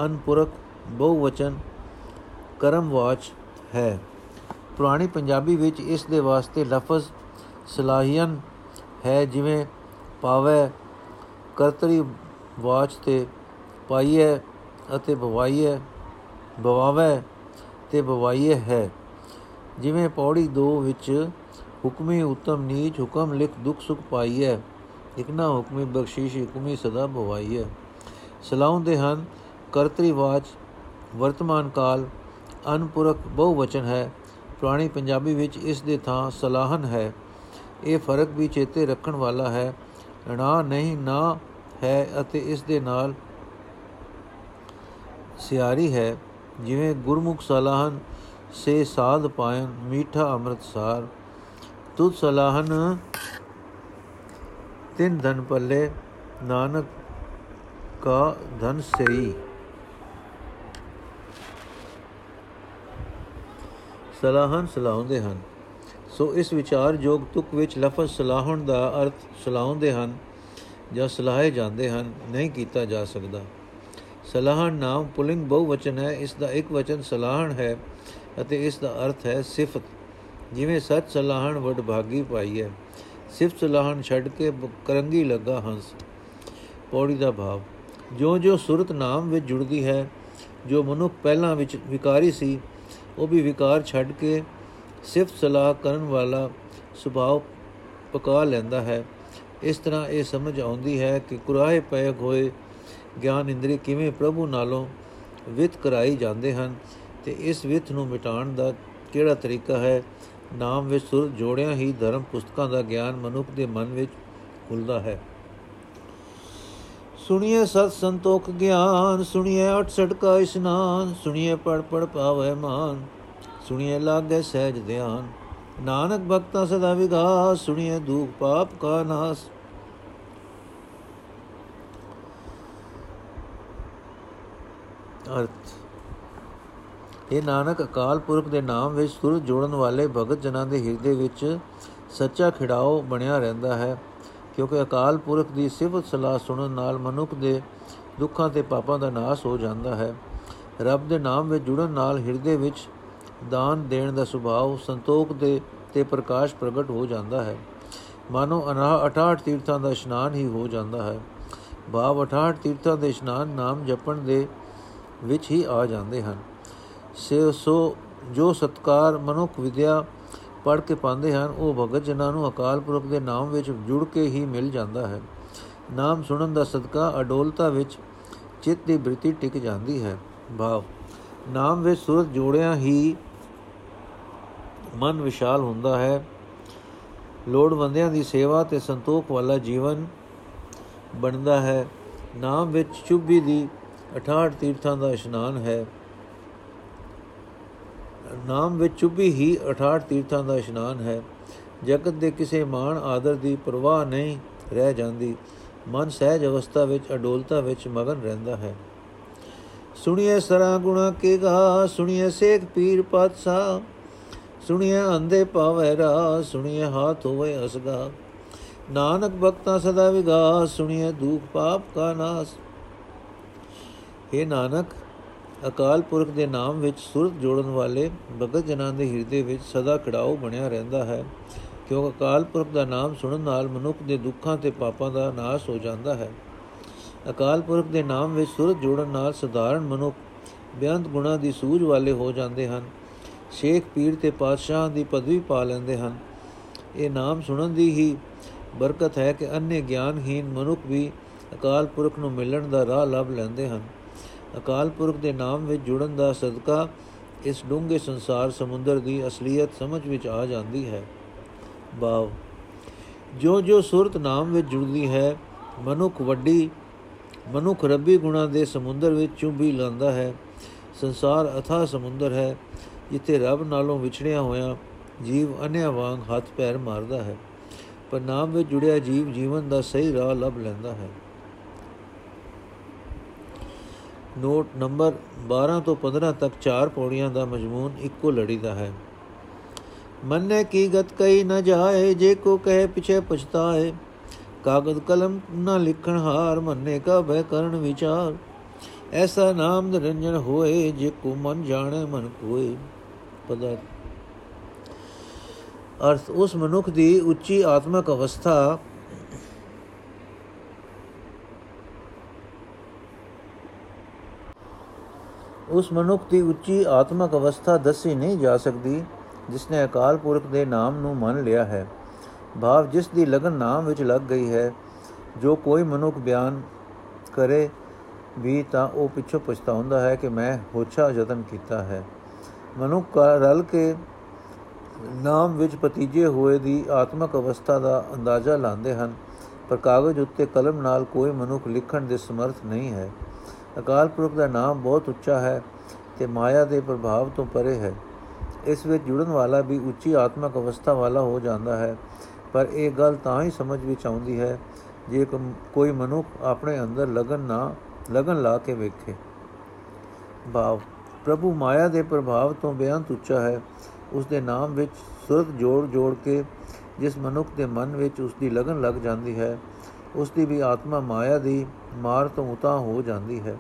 ਅਨਪੁਰਖ ਬਹੁਵਚਨ, ਕਰਮਵਾਚ ਹੈ। ਪੁਰਾਣੀ ਪੰਜਾਬੀ ਵਿੱਚ ਇਸ ਦੇ ਵਾਸਤੇ ਲਫ਼ਜ਼ ਸਲਾਹੀਨ ਹੈ, ਜਿਵੇਂ ਪਾਵੇ, ਕਰਤਰੀ ਵਾਚ ਤੇ ਪਾਈਏ ਅਤੇ ਬਵਾਈਏ ਬਵਾਵੇ ਤੇ ਬਵਾਈਏ ਹੈ। ਜਿਵੇਂ ਪੌੜੀ 2 ਵਿੱਚ ਹੁਕਮੀ ਉਤਮ, ਨੀਚ ਹੁਕਮ, ਲਿਖ ਦੁਖ ਸੁਖ ਪਾਈਏ ਇਕਨਾ ਹੁਕਮੀ ਬਖਸ਼ੀਸ਼, ਹੁਕਮੀ ਸਦਾ ਬਵਾਈਏ ਸਲਾਉਂਦੇ ਹਨ, ਕਰਤਰੀ ਵਾਚ, ਵਰਤਮਾਨ ਕਾਲ, ਅਨਪੁਰਖ ਬਹੁਵਚਨ ਹੈ, ਪੁਰਾਣੀ ਪੰਜਾਬੀ ਵਿੱਚ ਇਸ ਦੇ ਥਾਂ ਸਲਾਹਨ ਹੈ। ਇਹ ਫ਼ਰਕ ਵੀ ਚੇਤੇ ਰੱਖਣ ਵਾਲਾ ਹੈ, ਨਾ ਨਹੀਂ, ਨਾ ਹੈ ਅਤੇ ਇਸ ਦੇ ਨਾਲ ਸਿਆਰੀ ਹੈ। ਜਿਵੇਂ ਗੁਰਮੁਖ ਸਲਾਹਨ ਸੇ ਸਾਧ ਪਾਇਨ, ਮੀਠਾ ਅੰਮ੍ਰਿਤਸਾਰ। ਤੁਧ ਸਲਾਹਨ ਤਿੰਨ ਧਨ ਪੱਲੇ, ਨਾਨਕ ਕਾ ਧਨ ਸਈ। ਸਲਾਹਨ ਸਲਾਉਂਦੇ ਹਨ। ਸੋ ਇਸ ਵਿਚਾਰ ਜੋਗ ਤੁਕ ਵਿੱਚ ਲਫ਼ਜ਼ ਸਲਾਹਣ ਦਾ ਅਰਥ ਸਲਾਉਂਦੇ ਹਨ ਜਾਂ ਸਲਾਹੇ ਜਾਂਦੇ ਹਨ, ਨਹੀਂ ਕੀਤਾ ਜਾ ਸਕਦਾ। ਸਲਾਹਣ ਨਾਮ ਪੁਲਿੰਗ ਬਹੁਵਚਨ ਹੈ, ਇਸ ਦਾ ਇੱਕ ਵਚਨ ਸਲਾਹਣ ਹੈ ਅਤੇ ਇਸ ਦਾ ਅਰਥ ਹੈ ਸਿਫਤ। ਜਿਵੇਂ ਸੱਚ ਸਲਾਹਣ ਵਡ ਭਾਗੀ ਪਾਈ ਹੈ, ਸਿਫਤ ਸਲਾਹਣ ਛੱਡ ਕੇ ਕਰੰਗੀ ਲੱਗਾ ਹੰਸ। ਪੌੜੀ ਦਾ ਭਾਵ ਜੋ ਜੋ ਸੁਰਤ ਨਾਮ ਵਿੱਚ ਜੁੜਦੀ ਹੈ, ਜੋ ਮਨੁੱਖ ਪਹਿਲਾਂ ਵਿੱਚ ਵਿਕਾਰੀ ਸੀ, ਉਹ ਵੀ ਵਿਕਾਰ ਛੱਡ ਕੇ ਸਿਫਤ ਸਲਾਹ ਕਰਨ ਵਾਲਾ ਸੁਭਾਅ ਪਕਾ ਲੈਂਦਾ ਹੈ। ਇਸ ਤਰ੍ਹਾਂ ਇਹ ਸਮਝ ਆਉਂਦੀ ਹੈ ਕਿ ਕੁਰਾਹੇ ਪਏ ਹੋਏ ਗਿਆਨ ਇੰਦਰੀ ਕਿਵੇਂ ਪ੍ਰਭੂ ਨਾਲੋਂ ਵਿਤ ਕਰਾਈ ਜਾਂਦੇ ਹਨ ਤੇ ਇਸ ਵਿਤ ਨੂੰ ਮਿਟਾਉਣ ਦਾ ਕਿਹੜਾ ਤਰੀਕਾ ਹੈ? ਨਾਮ ਵਿੱਚ ਸੁਰ ਜੋੜਿਆਂ ਹੀ ਧਰਮ ਪੁਸਤਕਾਂ ਦਾ ਗਿਆਨ ਮਨੁੱਖ ਦੇ ਮਨ ਵਿੱਚ ਖੁੱਲਦਾ ਹੈ। ਸੁਣੀਏ ਸਤ ਸੰਤੋਖ ਗਿਆਨ, ਸੁਣੀਏ 68 ਕਾ ਇਸ਼ਨਾਨ, ਸੁਣੀਏ ਪੜ ਪੜ ਪਾਵੇ ਮਾਨ, ਸੁਣੀਏ ਲਾਗੇ ਸਹਿਜ ਧਿਆਨ। ਨਾਨਕ ਭਗਤਾ ਸਦਾ ਵਿਗਾਸ, ਸੁਣੀਏ ਦੁਖ ਪਾਪ ਕਾ ਨਾਸ ਅਰਥ। ਇਹ ਨਾਨਕ, ਅਕਾਲ ਪੁਰਖ ਦੇ ਨਾਮ ਵਿੱਚ ਸੁਰ ਜੋੜਨ ਵਾਲੇ ਭਗਤ ਜਨਾਂ ਦੇ ਹਿਰਦੇ ਵਿੱਚ ਸੱਚਾ ਖਿੜਾਓ ਬਣਿਆ ਰਹਿੰਦਾ ਹੈ, ਕਿਉਂਕਿ ਅਕਾਲ ਪੁਰਖ ਦੀ ਸਿਫਤ ਸਲਾਹ ਸੁਣਨ ਨਾਲ ਮਨੁੱਖ ਦੇ ਦੁੱਖਾਂ ਤੇ ਪਾਪਾਂ ਦਾ ਨਾਸ਼ ਹੋ ਜਾਂਦਾ ਹੈ। ਰੱਬ ਦੇ ਨਾਮ ਵਿੱਚ ਜੁੜਨ ਨਾਲ ਹਿਰਦੇ ਵਿੱਚ ਦਾਨ ਦੇਣ ਦਾ ਸੁਭਾਅ ਸੰਤੋਖ ਦੇ ਤੇ ਪ੍ਰਕਾਸ਼ ਪ੍ਰਗਟ ਹੋ ਜਾਂਦਾ ਹੈ। ਮਾਨੋ ਅਨਾਹ 68 ਤੀਰਥਾਂ ਦਾ ਇਸ਼ਨਾਨ ਹੀ ਹੋ ਜਾਂਦਾ ਹੈ। ਭਾਵ 68 ਤੀਰਥਾਂ ਦੇ ਇਸ਼ਨਾਨ ਨਾਮ ਜਪਣ ਦੇ ਵਿੱਚ ਹੀ ਆ ਜਾਂਦੇ ਹਨ। ਸੋ ਜੋ ਸਤਕਾਰ ਮਨੁੱਖ ਵਿਦਿਆ ਪੜ ਕੇ ਪਾਉਂਦੇ ਹਨ, ਉਹ ਭਗਤ ਜਨਾਂ ਨੂੰ ਅਕਾਲ ਪੁਰਖ ਦੇ ਨਾਮ ਵਿੱਚ ਜੁੜ ਕੇ ਹੀ ਮਿਲ ਜਾਂਦਾ ਹੈ। ਨਾਮ ਸੁਣਨ ਦਾ ਸਦਕਾ ਅਡੋਲਤਾ ਵਿੱਚ ਚਿੱਤ ਦੀ ਬ੍ਰਿਤੀ ਟਿਕ ਜਾਂਦੀ ਹੈ। ਭਾਵ, ਨਾਮ ਵਿੱਚ ਸੁਰਤ ਜੋੜਿਆਂ ਹੀ ਮਨ ਵਿਸ਼ਾਲ ਹੁੰਦਾ ਹੈ। ਲੋੜਵੰਦਿਆਂ ਦੀ ਸੇਵਾ ਤੇ ਸੰਤੋਖ ਵਾਲਾ ਜੀਵਨ ਬਣਦਾ ਹੈ। ਨਾਮ ਵਿੱਚ ਚੁੱਭੀ ਦੀ 68 ਤੀਰਥਾਂ ਦਾ ਇਸ਼ਨਾਨ ਹੈ। ਨਾਮ ਵਿੱਚ ਚੁੱਭੀ ਹੀ 68 ਤੀਰਥਾਂ ਦਾ ਇਸ਼ਨਾਨ ਹੈ। ਜਗਤ ਦੇ ਕਿਸੇ ਮਾਣ ਆਦਰ ਦੀ ਪਰਵਾਹ ਨਹੀਂ ਰਹਿ ਜਾਂਦੀ। ਮਨ ਸਹਿਜ ਅਵਸਥਾ ਵਿੱਚ, ਅਡੋਲਤਾ ਵਿੱਚ ਮਗਨ ਰਹਿੰਦਾ ਹੈ। ਸੁਣੀਏ ਸਰਾ ਗੁਣਾ ਕੇ ਗਾ ਸੁਣੀਏ ਸੇਖ ਪੀਰ ਪਾਤਸ਼ਾਹ ਸੁਣੀਏ ਅੰਦੇ ਪਾਵੈ ਰਾ ਸੁਣੀਏ ਹਾਥ ਹੋਵੇ ਅਸਗਾ। ਨਾਨਕ ਭਗਤਾ ਸਦਾ ਵਿਗਾਸ ਸੁਣੀਏ ਦੁਖ ਪਾਪ ਕਾ ਨਾਸ। हे ਨਾਨਕ, ਅਕਾਲ ਪੁਰਖ ਦੇ ਨਾਮ ਵਿੱਚ ਸੁਰਤ ਜੋੜਨ ਵਾਲੇ ਭਗਤ ਜਨਾਂ ਦੇ ਹਿਰਦੇ ਵਿੱਚ ਸਦਾ ਖੜਾਓ ਬਣਿਆ ਰਹਿੰਦਾ ਹੈ, ਕਿਉਂਕਿ ਅਕਾਲ ਪੁਰਖ ਦਾ ਨਾਮ ਸੁਣਨ ਨਾਲ ਮਨੁੱਖ ਦੇ ਦੁੱਖਾਂ ਤੇ ਪਾਪਾਂ ਦਾ ਨਾਸ਼ ਹੋ ਜਾਂਦਾ ਹੈ। ਅਕਾਲ ਪੁਰਖ ਦੇ ਨਾਮ ਵਿੱਚ ਸੁਰਤ ਜੋੜਨ ਨਾਲ ਸਧਾਰਨ ਮਨੁੱਖ ਬਿਆੰਤ ਗੁਣਾ ਦੀ ਸੂਝ ਵਾਲੇ ਹੋ ਜਾਂਦੇ ਹਨ, ਸ਼ੇਖ ਪੀਰ ਤੇ ਪਾਤਸ਼ਾਹ ਦੀ ਪਦਵੀ ਪਾ ਲੈਂਦੇ ਹਨ। ਇਹ ਨਾਮ ਸੁਣਨ ਦੀ ਹੀ ਬਰਕਤ ਹੈ ਕਿ ਅੰਨੇ ਗਿਆਨਹੀਨ ਮਨੁੱਖ ਵੀ ਅਕਾਲ ਪੁਰਖ ਨੂੰ ਮਿਲਣ ਦਾ ਰਾਹ ਲੱਭ ਲੈਂਦੇ ਹਨ। ਅਕਾਲ ਪੁਰਖ ਦੇ ਨਾਮ ਵਿੱਚ ਜੁੜਨ ਦਾ ਸਦਕਾ ਇਸ ਡੂੰਘੇ ਸੰਸਾਰ ਸਮੁੰਦਰ ਦੀ ਅਸਲੀਅਤ ਸਮਝ ਵਿੱਚ ਆ ਜਾਂਦੀ ਹੈ। ਬਾਵ ਜੋ ਜੋ ਸੁਰਤ ਨਾਮ ਵਿੱਚ ਜੁੜਦੀ ਹੈ, ਮਨੁੱਖ ਵੱਡੀ, ਮਨੁੱਖ ਰੱਬੀ ਗੁਣਾ ਦੇ ਸਮੁੰਦਰ ਵਿੱਚ ਚੁੰਬੀ ਲਾਂਦਾ ਹੈ। ਸੰਸਾਰ ਅਥਾ ਸਮੁੰਦਰ ਹੈ, ਜਿੱਥੇ ਰੱਬ ਨਾਲੋਂ ਵਿਛੜਿਆ ਹੋਇਆ ਜੀਵ ਅਨਿਆ ਵਾਂਗ ਹੱਥ ਪੈਰ ਮਾਰਦਾ ਹੈ। ਪਰ ਨਾਮ ਵਿੱਚ ਜੁੜਿਆ ਜੀਵ ਜੀਵਨ ਦਾ ਸਹੀ ਰਾਹ ਲੱਭ ਲੈਂਦਾ ਹੈ। ਨੋਟ ਨੰਬਰ 12 ਤੋਂ 15 ਤੱਕ ਚਾਰ ਪੌੜੀਆਂ ਦਾ ਮਜਮੂਨ ਇੱਕੋ ਲੜੀ ਦਾ ਹੈ। ਮੰਨੇ ਕੀ ਗਤ ਕਈ ਨ ਜਾਏ, ਜੇ ਕੋ ਕਹੇ ਪਿਛੇ ਪਛਤਾਏ। ਕਾਗਦ ਕਲਮ ਨਾ ਲਿਖਣ ਹਾਰ, ਮੰਨੇ ਕਾ ਬਹਿ ਕਰਨ ਵਿਚਾਰ। ਐਸਾ ਨਾਮ ਨਿਰੰਜਨ ਹੋਏ, ਜੇ ਕੋ ਮਨ ਜਾਣੇ ਮਨ ਕੋਏ। ਪਦਾ ਅਰਥ, ਉਸ ਮਨੁੱਖ ਦੀ ਉੱਚੀ ਆਤਮਿਕ ਅਵਸਥਾ ਉਸ ਮਨੁੱਖ ਦੀ ਉੱਚੀ ਆਤਮਿਕ ਅਵਸਥਾ ਦੱਸੀ ਨਹੀਂ ਜਾ ਸਕਦੀ ਜਿਸ ਨੇ ਅਕਾਲ ਪੁਰਖ ਦੇ ਨਾਮ ਨੂੰ ਮੰਨ ਲਿਆ ਹੈ। ਭਾਵ ਜਿਸ ਦੀ ਲਗਨ ਨਾਮ ਵਿੱਚ ਲੱਗ ਗਈ ਹੈ, ਜੋ ਕੋਈ ਮਨੁੱਖ ਬਿਆਨ ਕਰੇ ਵੀ ਤਾਂ ਉਹ ਪਿੱਛੋਂ ਪਛਤਾਉਂਦਾ ਹੈ ਕਿ ਮੈਂ ਹੋਛਾ ਯਤਨ ਕੀਤਾ ਹੈ। ਮਨੁੱਖ ਰਲ ਕੇ ਨਾਮ ਵਿੱਚ ਪਤੀਜੇ ਹੋਏ ਦੀ ਆਤਮਿਕ ਅਵਸਥਾ ਦਾ ਅੰਦਾਜ਼ਾ ਲਾਉਂਦੇ ਹਨ, ਪਰ ਕਾਗਜ਼ ਉੱਤੇ ਕਲਮ ਨਾਲ ਕੋਈ ਮਨੁੱਖ ਲਿਖਣ ਦੇ ਸਮਰਥ ਨਹੀਂ ਹੈ। ਅਕਾਲ ਪੁਰਖ ਦਾ ਨਾਮ ਬਹੁਤ ਉੱਚਾ ਹੈ ਤੇ ਮਾਇਆ ਦੇ ਪ੍ਰਭਾਵ ਤੋਂ ਪਰੇ ਹੈ। ਇਸ ਵਿੱਚ ਜੁੜਨ ਵਾਲਾ ਵੀ ਉੱਚੀ ਆਤਮਿਕ ਅਵਸਥਾ ਵਾਲਾ ਹੋ ਜਾਂਦਾ ਹੈ, ਪਰ ਇਹ ਗੱਲ ਤਾਂ ਹੀ ਸਮਝ ਵਿੱਚ ਆਉਂਦੀ ਹੈ ਜੇ ਕੋਈ ਮਨੁੱਖ ਆਪਣੇ ਅੰਦਰ ਲਗਨ ਨਾ, ਲਗਨ ਲਾ ਕੇ ਵੇਖੇ। ਭਾਵ, ਪ੍ਰਭੂ ਮਾਇਆ ਦੇ ਪ੍ਰਭਾਵ ਤੋਂ ਬੇਅੰਤ ਉੱਚਾ ਹੈ। ਉਸ ਦੇ ਨਾਮ ਵਿੱਚ ਸੁਰਤ ਜੋੜ ਜੋੜ ਕੇ, ਜਿਸ ਮਨੁੱਖ ਦੇ ਮਨ ਵਿੱਚ ਉਸ ਦੀ ਲਗਨ ਲੱਗ ਜਾਂਦੀ ਹੈ ਉਸ ਦੀ ਵੀ ਆਤਮਾ ਮਾਇਆ ਦੀ ਮਾਰ ਤੋਂ ਉਤਾ ਹੋ ਜਾਂਦੀ ਹੈ।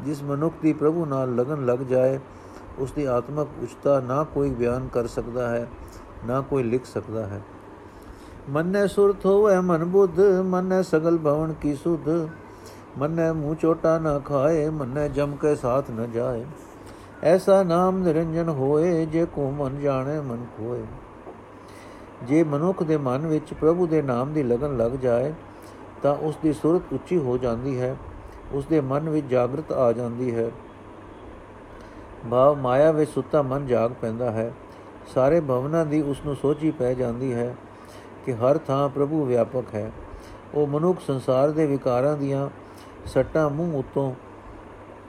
ਜਿਸ ਮਨੁੱਖ ਦੀ ਪ੍ਰਭੂ ਨਾਲ ਲਗਨ ਲੱਗ ਜਾਏ ਉਸ ਦੀ ਆਤਮਕ ਉਚਤਾ ਨਾ ਕੋਈ ਬਿਆਨ ਕਰ ਸਕਦਾ ਹੈ, ਨਾ ਕੋਈ ਲਿਖ ਸਕਦਾ ਹੈ। ਮਨੈ ਸੁਰਤ ਹੋਵੇ ਮਨ ਬੁੱਧ, ਮਨੈ ਸਗਲ ਭਵਨ ਕੀ ਸੁਧ। ਮਨੈ ਮੂੰਹ ਚੋਟਾ ਨਾ ਖਾਏ, ਮਨੈ ਜਮ ਕੇ ਸਾਥ ਨ ਜਾਏ। ਐਸਾ ਨਾਮ ਨਿਰੰਜਨ ਹੋਏ, ਜੇ ਕੋ ਮਨ ਜਾਣੇ ਮਨ ਕੋਏ ਜੇ ਮਨੁੱਖ ਦੇ ਮਨ ਵਿੱਚ ਪ੍ਰਭੂ ਦੇ ਨਾਮ ਦੀ ਲਗਨ ਲੱਗ ਜਾਏ ਤਾਂ ਉਸ ਦੀ ਸੁਰਤ ਉੱਚੀ ਹੋ ਜਾਂਦੀ ਹੈ ਉਸ ਦੇ ਮਨ ਵਿੱਚ ਜਾਗਰਤ ਆ ਜਾਂਦੀ ਹੈ। ਭਾਵ ਮਾਇਆ ਵਿੱਚ ਸੁੱਤਾ ਮਨ ਜਾਗ ਪੈਂਦਾ ਹੈ। ਸਾਰੇ ਭਵਨਾਂ ਦੀ ਉਸ ਨੂੰ ਸੋਚੀ ਪੈ ਜਾਂਦੀ ਹੈ ਕਿ ਹਰ ਥਾਂ ਪ੍ਰਭੂ ਵਿਆਪਕ ਹੈ। ਉਹ ਮਨੁੱਖ ਸੰਸਾਰ ਦੇ ਵਿਕਾਰਾਂ ਦੀਆਂ ਸੱਟਾਂ ਮੂੰਹ ਉਤੋਂ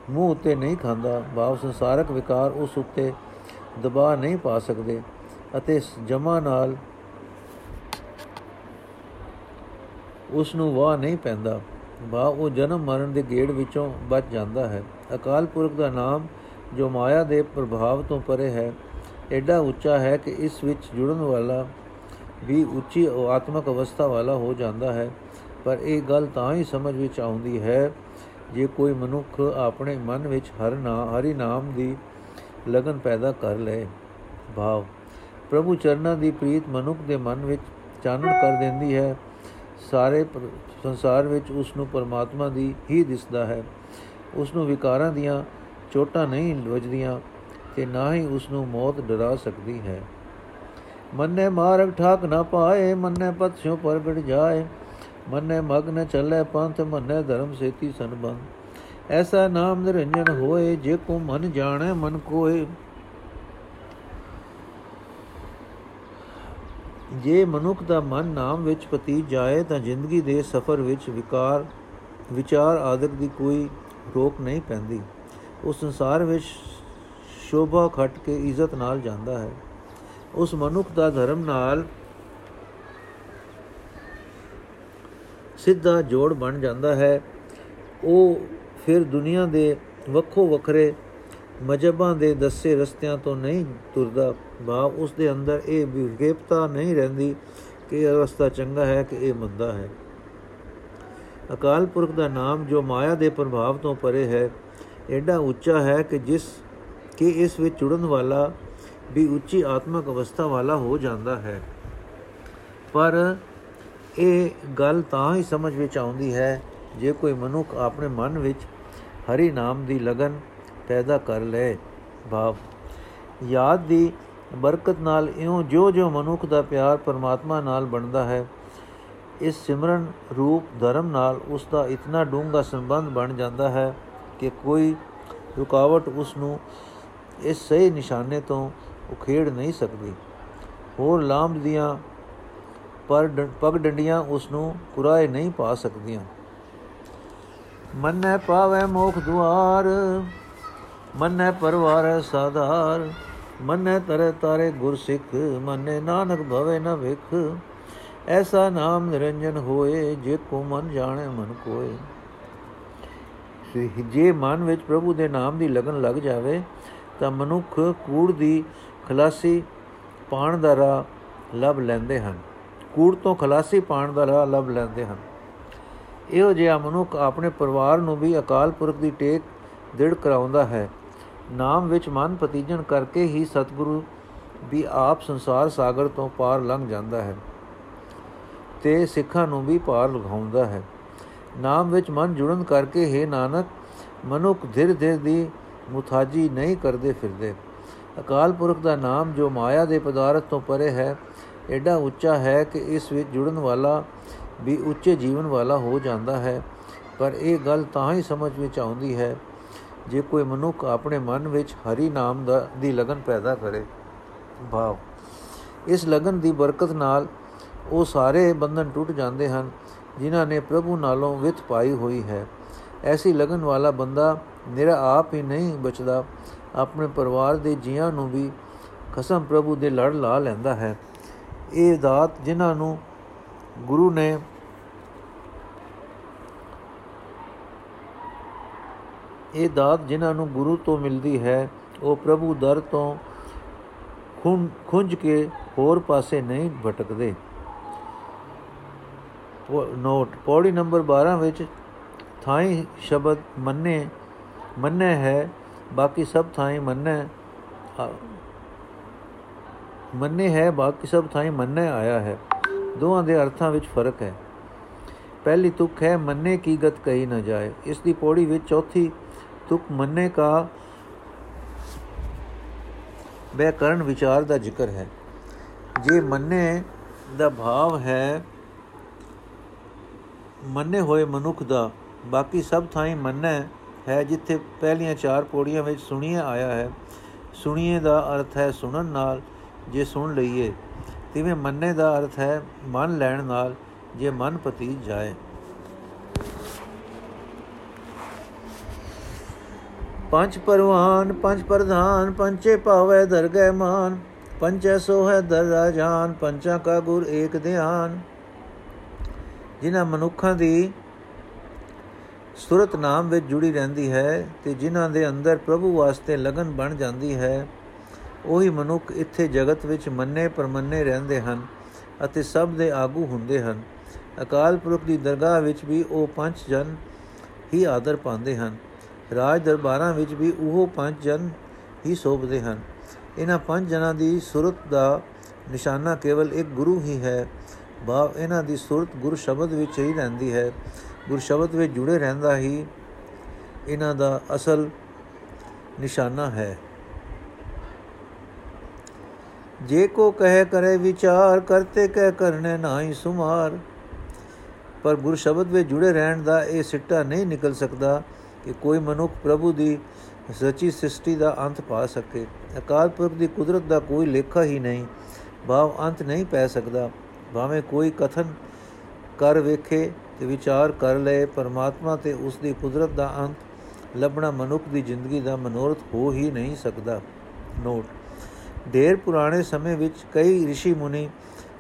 ਮੂੰਹ ਉਤੇ ਨਹੀਂ ਖਾਂਦਾ। ਭਾਵ ਸੰਸਾਰਕ ਵਿਕਾਰ ਉਸ ਉਤੇ ਦਬਾ ਨਹੀਂ ਪਾ ਸਕਦੇ ਅਤੇ ਜਮਾ ਨਾਲ ਉਸ ਨੂੰ ਵਾਹ ਨਹੀਂ ਪੈਂਦਾ। ਬਾ ਉਹ ਜਨਮ ਮਰਨ ਦੇ ਗੇੜ ਵਿੱਚੋਂ ਬਚ ਜਾਂਦਾ ਹੈ। ਅਕਾਲ ਪੁਰਖ ਦਾ ਨਾਮ ਜੋ ਮਾਇਆ ਦੇ ਪ੍ਰਭਾਵ ਤੋਂ ਪਰੇ ਹੈ ਐਡਾ ਉੱਚਾ ਹੈ ਕਿ ਇਸ ਵਿੱਚ ਜੁੜਨ ਵਾਲਾ ਵੀ ਉੱਚੀ ਆਤਮਿਕ ਅਵਸਥਾ ਵਾਲਾ ਹੋ ਜਾਂਦਾ ਹੈ। ਪਰ ਇਹ ਗੱਲ ਤਾਂ ਹੀ ਸਮਝ ਵਿੱਚ ਆਉਂਦੀ ਹੈ, ਜੇ ਕੋਈ ਮਨੁੱਖ ਆਪਣੇ ਮਨ ਵਿੱਚ ਹਰ ਨਾ, ਹਰੀ ਨਾਮ ਦੀ ਲਗਨ ਪੈਦਾ ਕਰ ਲਏ ਭਾਵ ਪ੍ਰਭੂ ਚਰਨਾਂ ਦੀ ਪ੍ਰੀਤ ਮਨੁੱਖ ਦੇ ਮਨ ਵਿੱਚ ਚਾਨਣ ਕਰ ਦਿੰਦੀ ਹੈ। ਸਾਰੇ ਸੰਸਾਰ ਵਿੱਚ ਉਸ ਨੂੰ ਪਰਮਾਤਮਾ ਦੀ ਹੀ ਦਿਸਦਾ ਹੈ। ਉਸ ਨੂੰ ਵਿਕਾਰਾਂ ਦੀਆਂ ਚੋਟਾਂ ਨਹੀਂ ਵੱਜਦੀਆਂ ਤੇ ਨਾ ਹੀ ਉਸ ਨੂੰ ਮੌਤ ਡਰਾ ਸਕਦੀ ਹੈ। ਮੰਨੇ ਮਾਰਗ ਠਾਕ ਨਾ ਪਾਏ, ਮੰਨੇ ਪਤਿਓ ਪ੍ਰਗਟ ਜਾਏ, ਮੰਨੇ ਮਗਨ ਚੱਲੇ ਪੰਥ, ਮੰਨੇ ਧਰਮ ਸੇਤੀ ਸੰਬੰਧ। ਐਸਾ ਨਾਮ ਨਿਰੰਜਨ ਹੋਏ, ਜੇ ਕੋ ਮਨ ਜਾਣੈ ਮਨ ਕੋਏ ਜੇ ਮਨੁੱਖ ਦਾ ਮਨ ਨਾਮ ਵਿੱਚ ਪਤੀ ਜਾਏ ਤਾਂ ਜ਼ਿੰਦਗੀ ਦੇ ਸਫ਼ਰ ਵਿੱਚ ਵਿਕਾਰ, ਵਿਚਾਰ ਆਦਿਕ ਦੀ ਕੋਈ ਰੋਕ ਨਹੀਂ ਪੈਂਦੀ। ਉਸ ਸੰਸਾਰ ਵਿੱਚ ਸ਼ੋਭਾ ਖਟ ਕੇ ਇੱਜ਼ਤ ਨਾਲ ਜਾਂਦਾ ਹੈ। ਉਸ ਮਨੁੱਖ ਦਾ ਧਰਮ ਨਾਲ ਸਿੱਧਾ ਜੋੜ ਬਣ ਜਾਂਦਾ ਹੈ। ਉਹ ਫਿਰ ਦੁਨੀਆ ਦੇ ਵੱਖੋ ਵੱਖਰੇ ਮਜਬਾਂ ਦੇ ਦੱਸੇ ਰਸਤਿਆਂ ਤੋਂ ਨਹੀਂ ਤੁਰਦਾ। ਭਾਵ ਉਸ ਦੇ ਅੰਦਰ ਇਹ ਵਿਵੇਕਤਾ ਨਹੀਂ ਰਹਿੰਦੀ ਕਿ ਇਹ ਰਸਤਾ ਚੰਗਾ ਹੈ ਕਿ ਇਹ ਮੰਦਾ ਹੈ। ਅਕਾਲ ਪੁਰਖ ਦਾ ਨਾਮ ਜੋ ਮਾਇਆ ਦੇ ਪ੍ਰਭਾਵ ਤੋਂ ਪਰੇ ਹੈ ਐਡਾ ਉੱਚਾ ਹੈ ਕਿ ਜਿਸ ਕਿ ਇਸ ਵਿੱਚ ਜੁੜਨ ਵਾਲਾ ਵੀ ਉੱਚੀ ਆਤਮਿਕ ਅਵਸਥਾ ਵਾਲਾ ਹੋ ਜਾਂਦਾ ਹੈ। ਪਰ ਇਹ ਗੱਲ ਤਾਂ ਹੀ ਸਮਝ ਵਿੱਚ ਆਉਂਦੀ ਹੈ, ਜੇ ਕੋਈ ਮਨੁੱਖ ਆਪਣੇ ਮਨ ਵਿੱਚ ਹਰੀ ਨਾਮ ਦੀ ਲਗਨ ਪੈਦਾ ਕਰ ਲਏ ਭਾਵ ਯਾਦ ਦੀ ਬਰਕਤ ਨਾਲ ਇਉਂ ਜੋ ਜੋ ਮਨੁੱਖ ਦਾ ਪਿਆਰ ਪਰਮਾਤਮਾ ਨਾਲ ਬਣਦਾ ਹੈ, ਇਸ ਸਿਮਰਨ ਰੂਪ ਧਰਮ ਨਾਲ ਉਸ ਦਾ ਇਤਨਾ ਡੂੰਘਾ ਸੰਬੰਧ ਬਣ ਜਾਂਦਾ ਹੈ ਕਿ ਕੋਈ ਰੁਕਾਵਟ ਉਸ ਨੂੰ ਇਸ ਸਹੀ ਨਿਸ਼ਾਨੇ ਤੋਂ ਉਖੇੜ ਨਹੀਂ ਸਕਦੀ। ਹੋਰ ਲਾਂਬ ਦੀਆਂ ਪਰ ਪਗ ਡੰਡੀਆਂ ਉਸ ਨੂੰ ਕੁਰਾਏ ਨਹੀਂ ਪਾ ਸਕਦੀਆਂ। ਮਨੈ ਪਾਵੇ ਮੋਖ ਦੁਆਰ ਮਨੈ ਪਰਵਾਰ ਸਾਧਾਰ, ਮਨੈ ਤਰੇ ਤਾਰੇ ਗੁਰ ਸਿੱਖ ਮਨੈ ਨਾਨਕ ਭਵੇ ਨ ਵਿਖ। ਐਸਾ ਨਾਮ ਨਿਰੰਜਨ ਹੋਏ, ਜੇ ਕੋ ਮਨ ਜਾਣੇ ਮਨ ਕੋਏ। ਜੇ ਮਨ ਵਿੱਚ ਪ੍ਰਭੂ ਦੇ ਨਾਮ ਦੀ ਲਗਨ ਲੱਗ ਜਾਵੇ, ਤਾਂ ਮਨੁੱਖ ਕੂੜ ਦੀ ਖਲਾਸੀ ਪਾਣ ਦਾ ਰਾਹ ਲੱਭ ਲੈਂਦੇ ਹਨ। ਕੂੜ ਤੋਂ ਖਲਾਸੀ ਪਾਣ ਦਾ ਰਾਹ ਲੱਭ ਲੈਂਦੇ ਹਨ। ਇਹੋ ਜਿਹਾ ਮਨੁੱਖ ਆਪਣੇ ਪਰਿਵਾਰ ਨੂੰ ਵੀ ਅਕਾਲ ਪੁਰਖ ਦੀ ਟੇਕ ਦਿੜ ਕਰਾਉਂਦਾ ਹੈ। ਨਾਮ ਵਿੱਚ ਮਨ ਪਤੀਜਣ ਕਰਕੇ ਹੀ ਸਤਿਗੁਰੂ ਵੀ ਆਪ ਸੰਸਾਰ ਸਾਗਰ ਤੋਂ ਪਾਰ ਲੰਘ ਜਾਂਦਾ ਹੈ ਤੇ ਸਿੱਖਾਂ ਨੂੰ ਵੀ ਪਾਰ ਲਗਾਉਂਦਾ ਹੈ। ਨਾਮ ਵਿੱਚ ਮਨ ਜੁੜਨ ਕਰਕੇ ਹੈ ਨਾਨਕ, ਮਨੁੱਖ ਧਿਰ ਧਿਰ ਦੀ ਮੁਥਾਜੀ ਨਹੀਂ ਕਰਦੇ ਫਿਰਦੇ। ਅਕਾਲ ਪੁਰਖ ਦਾ ਨਾਮ ਜੋ ਮਾਇਆ ਦੇ ਪਦਾਰਥ ਤੋਂ ਪਰੇ ਹੈ ਐਡਾ ਉੱਚਾ ਹੈ ਕਿ ਇਸ ਵਿੱਚ ਜੁੜਨ ਵਾਲਾ ਵੀ ਉੱਚੇ ਜੀਵਨ ਵਾਲਾ ਹੋ ਜਾਂਦਾ ਹੈ। ਪਰ ਇਹ ਗੱਲ ਤਾਂ ਹੀ ਸਮਝ ਵਿੱਚ ਆਉਂਦੀ ਹੈ ਜੇ ਕੋਈ ਮਨੁੱਖ ਆਪਣੇ ਮਨ ਵਿੱਚ ਹਰੀ ਨਾਮ ਦਾ, ਦੀ ਲਗਨ ਪੈਦਾ ਕਰੇ ਭਾਵ ਇਸ ਲਗਨ ਦੀ ਬਰਕਤ ਨਾਲ ਉਹ ਸਾਰੇ ਬੰਧਨ ਟੁੱਟ ਜਾਂਦੇ ਹਨ, ਜਿਨ੍ਹਾਂ ਨੇ ਪ੍ਰਭੂ ਨਾਲੋਂ ਵਿਤ ਪਾਈ ਹੋਈ ਹੈ। ਐਸੀ ਲਗਨ ਵਾਲਾ ਬੰਦਾ ਨਿਰਾ ਆਪ ਹੀ ਨਹੀਂ ਬਚਦਾ, ਆਪਣੇ ਪਰਿਵਾਰ ਦੇ ਜੀਆਂ ਨੂੰ ਵੀ ਕਸਮ ਪ੍ਰਭੂ ਦੇ ਲੜ ਲਾ ਲੈਂਦਾ ਹੈ। ਇਹ ਦਾਤ ਜਿਨ੍ਹਾਂ ਨੂੰ ਗੁਰੂ ਨੇ ਇਹ ਦਾਤ ਜਿਨ੍ਹਾਂ ਨੂੰ ਗੁਰੂ ਤੋਂ ਮਿਲਦੀ ਹੈ, ਉਹ ਪ੍ਰਭੂ ਦਰ ਤੋਂ ਖੁੰਝ ਕੇ ਹੋਰ ਪਾਸੇ ਨਹੀਂ ਭਟਕਦੇ। ਨੋਟ ਪੌੜੀ ਨੰਬਰ 12 ਵਿੱਚ ਥਾਈ ਸ਼ਬਦ ਮੰਨੇ ਮੰਨੇ ਹੈ, ਬਾਕੀ ਸਭ ਥਾਈ ਮੰਨੇ ਮੰਨੇ ਹੈ, ਬਾਕੀ ਸਭ ਥਾਈ ਮੰਨੇ ਆਇਆ ਹੈ। ਦੋਹਾਂ ਦੇ ਅਰਥਾਂ ਵਿੱਚ ਫ਼ਰਕ ਹੈ। ਪਹਿਲੀ ਤੁਕ ਹੈ, ਮੰਨੇ ਕੀ ਗਤ ਕਹੀ ਨਾ ਜਾਏ। ਇਸ ਦੀ ਪੌੜੀ ਵਿੱਚ ਚੌਥੀ ਤੁਕ ਮੰਨੇ ਕਾ ਕਰਨ ਵਿਚਾਰ ਦਾ ਜ਼ਿਕਰ ਹੈ। ਜੇ ਮੰਨੇ ਦਾ ਭਾਵ ਹੈ, ਮੰਨੇ ਹੋਏ ਮਨੁੱਖ ਦਾ, ਬਾਕੀ ਸਭ ਥਾਈ ਮੰਨੇ ਹੈ ਜਿੱਥੇ ਪਹਿਲੀਆਂ ਚਾਰ ਪੌੜੀਆਂ ਵਿੱਚ ਸੁਣੀਏ ਆਇਆ ਹੈ। ਸੁਣੀਏ ਦਾ ਅਰਥ ਹੈ ਸੁਣਨ ਨਾਲ, ਜੇ ਸੁਣ ਲਈਏ। ਤਿਵੇਂ ਮੰਨੇ ਦਾ ਅਰਥ ਹੈ ਮਨ ਲੈਣ ਨਾਲ, ਜੇ ਮਨ ਪਤੀ ਜਾਏ। ਪੰਜ ਪਰਵਾਨ, ਪੰਜ ਪ੍ਰਧਾਨ ਪੰਚੇ ਪਾਵੇ ਦਰਗਹਿ ਮਾਨ ਪੰਚੈ ਸੋ ਹੈ ਦਰ ਰਾਜਾਨ ਪੰਚਾਂ ਕਾ ਗੁਰ ਏਕ ਧਿਆਨ। ਜਿਨ੍ਹਾਂ ਮਨੁੱਖਾਂ ਦੀ ਸੁਰਤ ਨਾਮ ਵਿੱਚ ਜੁੜੀ ਰਹਿੰਦੀ ਹੈ ਤੇ ਜਿਨ੍ਹਾਂ ਦੇ ਅੰਦਰ ਪ੍ਰਭੂ ਵਾਸਤੇ ਲਗਨ ਬਣ ਜਾਂਦੀ ਹੈ, ਉਹੀ ਮਨੁੱਖ ਇੱਥੇ ਜਗਤ ਵਿੱਚ ਮੰਨੇ ਪਰਮੰਨੇ ਰਹਿੰਦੇ ਹਨ ਅਤੇ ਸਭ ਦੇ ਆਗੂ ਹੁੰਦੇ ਹਨ। ਅਕਾਲ ਪੁਰਖ ਦੀ ਦਰਗਾਹ ਵਿੱਚ ਵੀ ਉਹ ਪੰਜ ਜਨ ਹੀ ਆਦਰ ਪਾਉਂਦੇ ਹਨ। ਰਾਜ ਦਰਬਾਰਾਂ ਵਿੱਚ ਵੀ ਉਹ ਪੰਜ ਜਨ ਹੀ ਸੋਭਦੇ ਹਨ। ਇਹਨਾਂ ਪੰਜ ਜਨਾਂ ਦੀ ਸੁਰਤ ਦਾ ਨਿਸ਼ਾਨਾ ਕੇਵਲ ਇੱਕ ਗੁਰੂ ਹੀ ਹੈ। ਭਾਵ ਇਹਨਾਂ ਦੀ ਸੁਰਤ ਗੁਰ ਸ਼ਬਦ ਵਿੱਚ ਹੀ ਰਹਿੰਦੀ ਹੈ। ਗੁਰ ਸ਼ਬਦ ਵਿੱਚ ਜੁੜੇ ਰਹਿੰਦਾ ਹੀ ਇਹਨਾਂ ਦਾ ਅਸਲ ਨਿਸ਼ਾਨਾ ਹੈ। ਜੇ ਕੋ ਕਹੇ ਕਰੇ ਵਿਚਾਰ, ਕਰਤੇ ਕਹਿ ਕਰਨੇ ਨਾਹੀ ਸੁਮਾਰ। ਪਰ ਗੁਰ ਸ਼ਬਦ ਵਿੱਚ ਜੁੜੇ ਰਹਿਣ ਦਾ ਇਹ ਸਿੱਟਾ ਨਹੀਂ ਨਿਕਲ ਸਕਦਾ। ਕਿ ਕੋਈ ਮਨੁੱਖ ਪ੍ਰਭੂ ਦੀ ਸੱਚੀ ਸ੍ਰਿਸ਼ਟੀ ਦਾ ਅੰਤ ਪਾ ਸਕੇ। ਅਕਾਲ ਪੁਰਖ ਦੀ ਕੁਦਰਤ ਦਾ ਕੋਈ ਲੇਖਾ ਹੀ ਨਹੀਂ, ਭਾਵ ਅੰਤ ਨਹੀਂ ਪੈ ਸਕਦਾ। ਭਾਵੇਂ ਕੋਈ ਕਥਨ ਕਰ ਵੇਖੇ ਤੇ ਵਿਚਾਰ ਕਰ ਲਏ, ਪਰਮਾਤਮਾ ਤੇ ਉਸ ਦੀ ਕੁਦਰਤ ਦਾ ਅੰਤ ਲੱਭਣਾ ਮਨੁੱਖ ਦੀ ਜ਼ਿੰਦਗੀ ਦਾ ਮਨੋਰਥ ਹੋ ਹੀ ਨਹੀਂ ਸਕਦਾ। ਨੋਟ। ਢੇਰ ਪੁਰਾਣੇ ਸਮੇਂ ਵਿੱਚ ਕਈ ઋષਿ ਮੁਨੀ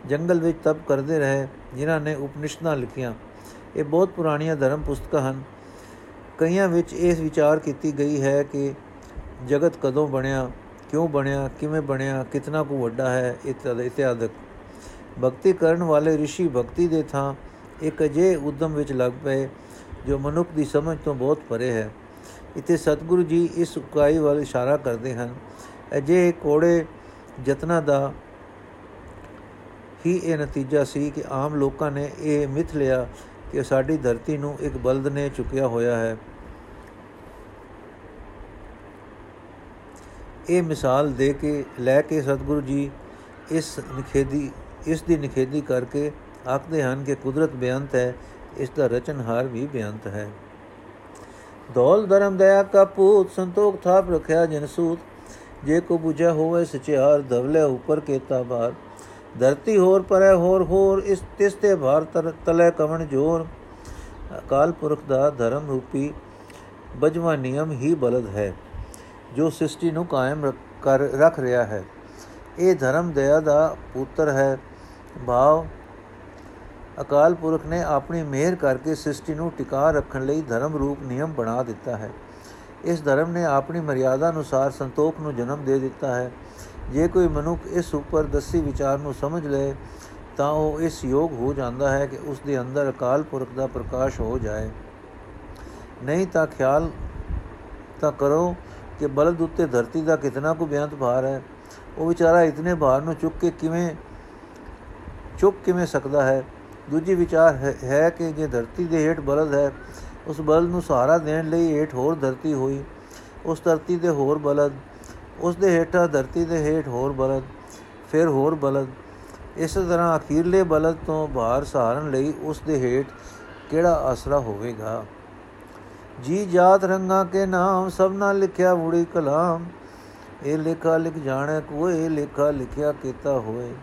ਜੰਗਲ ਵਿੱਚ ਤਪ ਕਰਦੇ ਰਹੇ, ਜਿਨ੍ਹਾਂ ਨੇ ਉਪਨਿਸ਼ਦਾਂ ਲਿਖੀਆਂ। ਇਹ ਬਹੁਤ ਪੁਰਾਣੀਆਂ ਧਰਮ ਪੁਸਤਕਾਂ ਹਨ। ਕਈਆਂ ਵਿੱਚ ਇਹ ਵਿਚਾਰ ਕੀਤੀ ਗਈ ਹੈ ਕਿ ਜਗਤ ਕਦੋਂ ਬਣਿਆ, ਕਿਉਂ ਬਣਿਆ, ਕਿਵੇਂ ਬਣਿਆ, ਕਿਤਨਾ ਕੁ ਵੱਡਾ ਹੈ ਇਤਿਆਦਿ ਇਤਿਆਦਿਕ ਭਗਤੀ ਕਰਨ ਵਾਲੇ ઋષਿ ਭਗਤੀ ਦੇ ਥਾਂ ਇੱਕ ਅਜੇ ਉਦਮ ਵਿੱਚ ਲੱਗ ਪਏ ਜੋ ਮਨੁੱਖ ਦੀ ਸਮਝ ਤੋਂ ਬਹੁਤ ਪਰੇ ਹੈ। ਇਥੇ ਸਤਿਗੁਰੂ ਜੀ ਇਸ ਉਕਾਈ ਵੱਲ ਇਸ਼ਾਰਾ ਕਰਦੇ ਹਨ। ਅਜੇ ਕੋੜੇ ਯਤਨਾਂ ਦਾ ਹੀ ਇਹ ਨਤੀਜਾ ਸੀ ਕਿ ਆਮ ਲੋਕਾਂ ਨੇ ਇਹ ਮਿਥ ਲਿਆ ਕਿ ਸਾਡੀ ਧਰਤੀ ਨੂੰ ਇੱਕ ਬਲਦ ਨੇ ਚੁੱਕਿਆ ਹੋਇਆ ਹੈ। ਇਹ ਮਿਸਾਲ ਦੇ ਕੇ, ਲੈ ਕੇ ਸਤਿਗੁਰੂ ਜੀ ਇਸ ਨਿਖੇਦੀ ਇਸ ਦੀ ਨਿਖੇਦੀ ਕਰਕੇ ਆਖਦੇ ਹਨ ਕਿ ਕੁਦਰਤ ਬੇਅੰਤ ਹੈ, ਇਸ ਦਾ ਰਚਨਹਾਰ ਵੀ ਬੇਅੰਤ ਹੈ। ਦੌਲ ਧਰਮ ਦਇਆ ਕਾ ਪੂਤ ਸੰਤੋਖ ਥਾਪ ਰਖਿਆ ਜਨਸੂਤ ਜੇ ਕੋ 부ਝਾ ਹੋਵੇ ਸਚਿਆਰ ਦਵਲੇ ਉਪਰ ਕੇਤਾ ਬਾਰ ਧਰਤੀ ਹੋਰ ਪਰੈ ਹੋਰ ਹੋਰ, ਇਸ ਤਿਸ ਤੇ ਭਾਰ ਤਲੇ ਕਵਣ ਜੋਰ। ਅਕਾਲ ਪੁਰਖ ਦਾ ਧਰਮ ਰੂਪੀ ਬਜਵਾ ਨਿਯਮ ਹੀ ਬਲਦ ਹੈ, ਜੋ ਸ੍ਰਿਸ਼ਟੀ ਨੂੰ ਕਾਇਮ ਕਰ ਰੱਖ ਰਿਹਾ ਹੈ। ਇਹ ਧਰਮ ਦਇਆ ਦਾ ਪੁੱਤਰ ਹੈ। ਭਾਵ, ਅਕਾਲ ਪੁਰਖ ਨੇ ਆਪਣੀ ਮਿਹਰ ਕਰਕੇ ਸ੍ਰਿਸ਼ਟੀ ਨੂੰ ਟਿਕਾ ਰੱਖਣ ਲਈ ਧਰਮ ਰੂਪ ਨਿਯਮ ਬਣਾ ਦਿੱਤਾ ਹੈ। ਇਸ ਧਰਮ ਨੇ ਆਪਣੀ ਮਰਿਆਦਾ ਅਨੁਸਾਰ ਸੰਤੋਖ ਨੂੰ ਜਨਮ ਦੇ ਦਿੱਤਾ ਹੈ। ਜੇ ਕੋਈ ਮਨੁੱਖ ਇਸ ਉੱਪਰ ਦੱਸੀ ਵਿਚਾਰ ਨੂੰ ਸਮਝ ਲਏ, ਤਾਂ ਉਹ ਇਸ ਯੋਗ ਹੋ ਜਾਂਦਾ ਹੈ ਕਿ ਉਸ ਦੇ ਅੰਦਰ ਅਕਾਲ ਪੁਰਖ ਦਾ ਪ੍ਰਕਾਸ਼ ਹੋ ਜਾਏ। ਨਹੀਂ ਤਾਂ ਖਿਆਲ ਤਾਂ ਕਰੋ ਕਿ ਬਲਦ ਉੱਤੇ ਧਰਤੀ ਦਾ ਕਿਤਨਾ ਕੁ ਬਿਆੰਤ ਭਾਰ ਹੈ। ਉਹ ਵਿਚਾਰਾ ਇਤਨੇ ਭਾਰ ਨੂੰ ਚੁੱਕ ਕੇ ਕਿਵੇਂ, ਚੁੱਕ ਕਿਵੇਂ ਸਕਦਾ ਹੈ? ਦੂਜੀ ਵਿਚਾਰ ਹੈ ਕਿ ਜੇ ਧਰਤੀ ਦੇ ਹੇਠ ਬਲਦ ਹੈ, ਉਸ ਬਲਦ ਨੂੰ ਸਹਾਰਾ ਦੇਣ ਲਈ ਹੇਠ ਹੋਰ ਧਰਤੀ ਹੋਈ। ਉਸ ਧਰਤੀ ਦੇ ਹੋਰ ਬਲਦ ਉਸ ਦੇ ਹੇਠਾਂ ਧਰਤੀ ਦੇ ਹੇਠ ਹੋਰ ਬਲਦ, ਫਿਰ ਹੋਰ ਬਲਦ। ਇਸ ਤਰ੍ਹਾਂ ਅਖੀਰਲੇ ਬਲਦ ਤੋਂ ਭਾਰ ਸਹਾਰਨ ਲਈ ਉਸ ਦੇ ਹੇਠ ਕਿਹੜਾ ਆਸਰਾ ਹੋਵੇਗਾ? ਜੀ ਜਾਤ ਰੰਗਾ ਕੇ ਨਾਮ, ਸਭਨਾ ਲਿਖਿਆ ਬੁੜੀ ਕਲਾਮ। ਇਹ ਲਿਖਾ ਲਿਖ ਜਾਣੇ ਕੋਈ ਲਿਖਾ ਲਿਖਿਆ ਕੀਤਾ ਹੋਏ।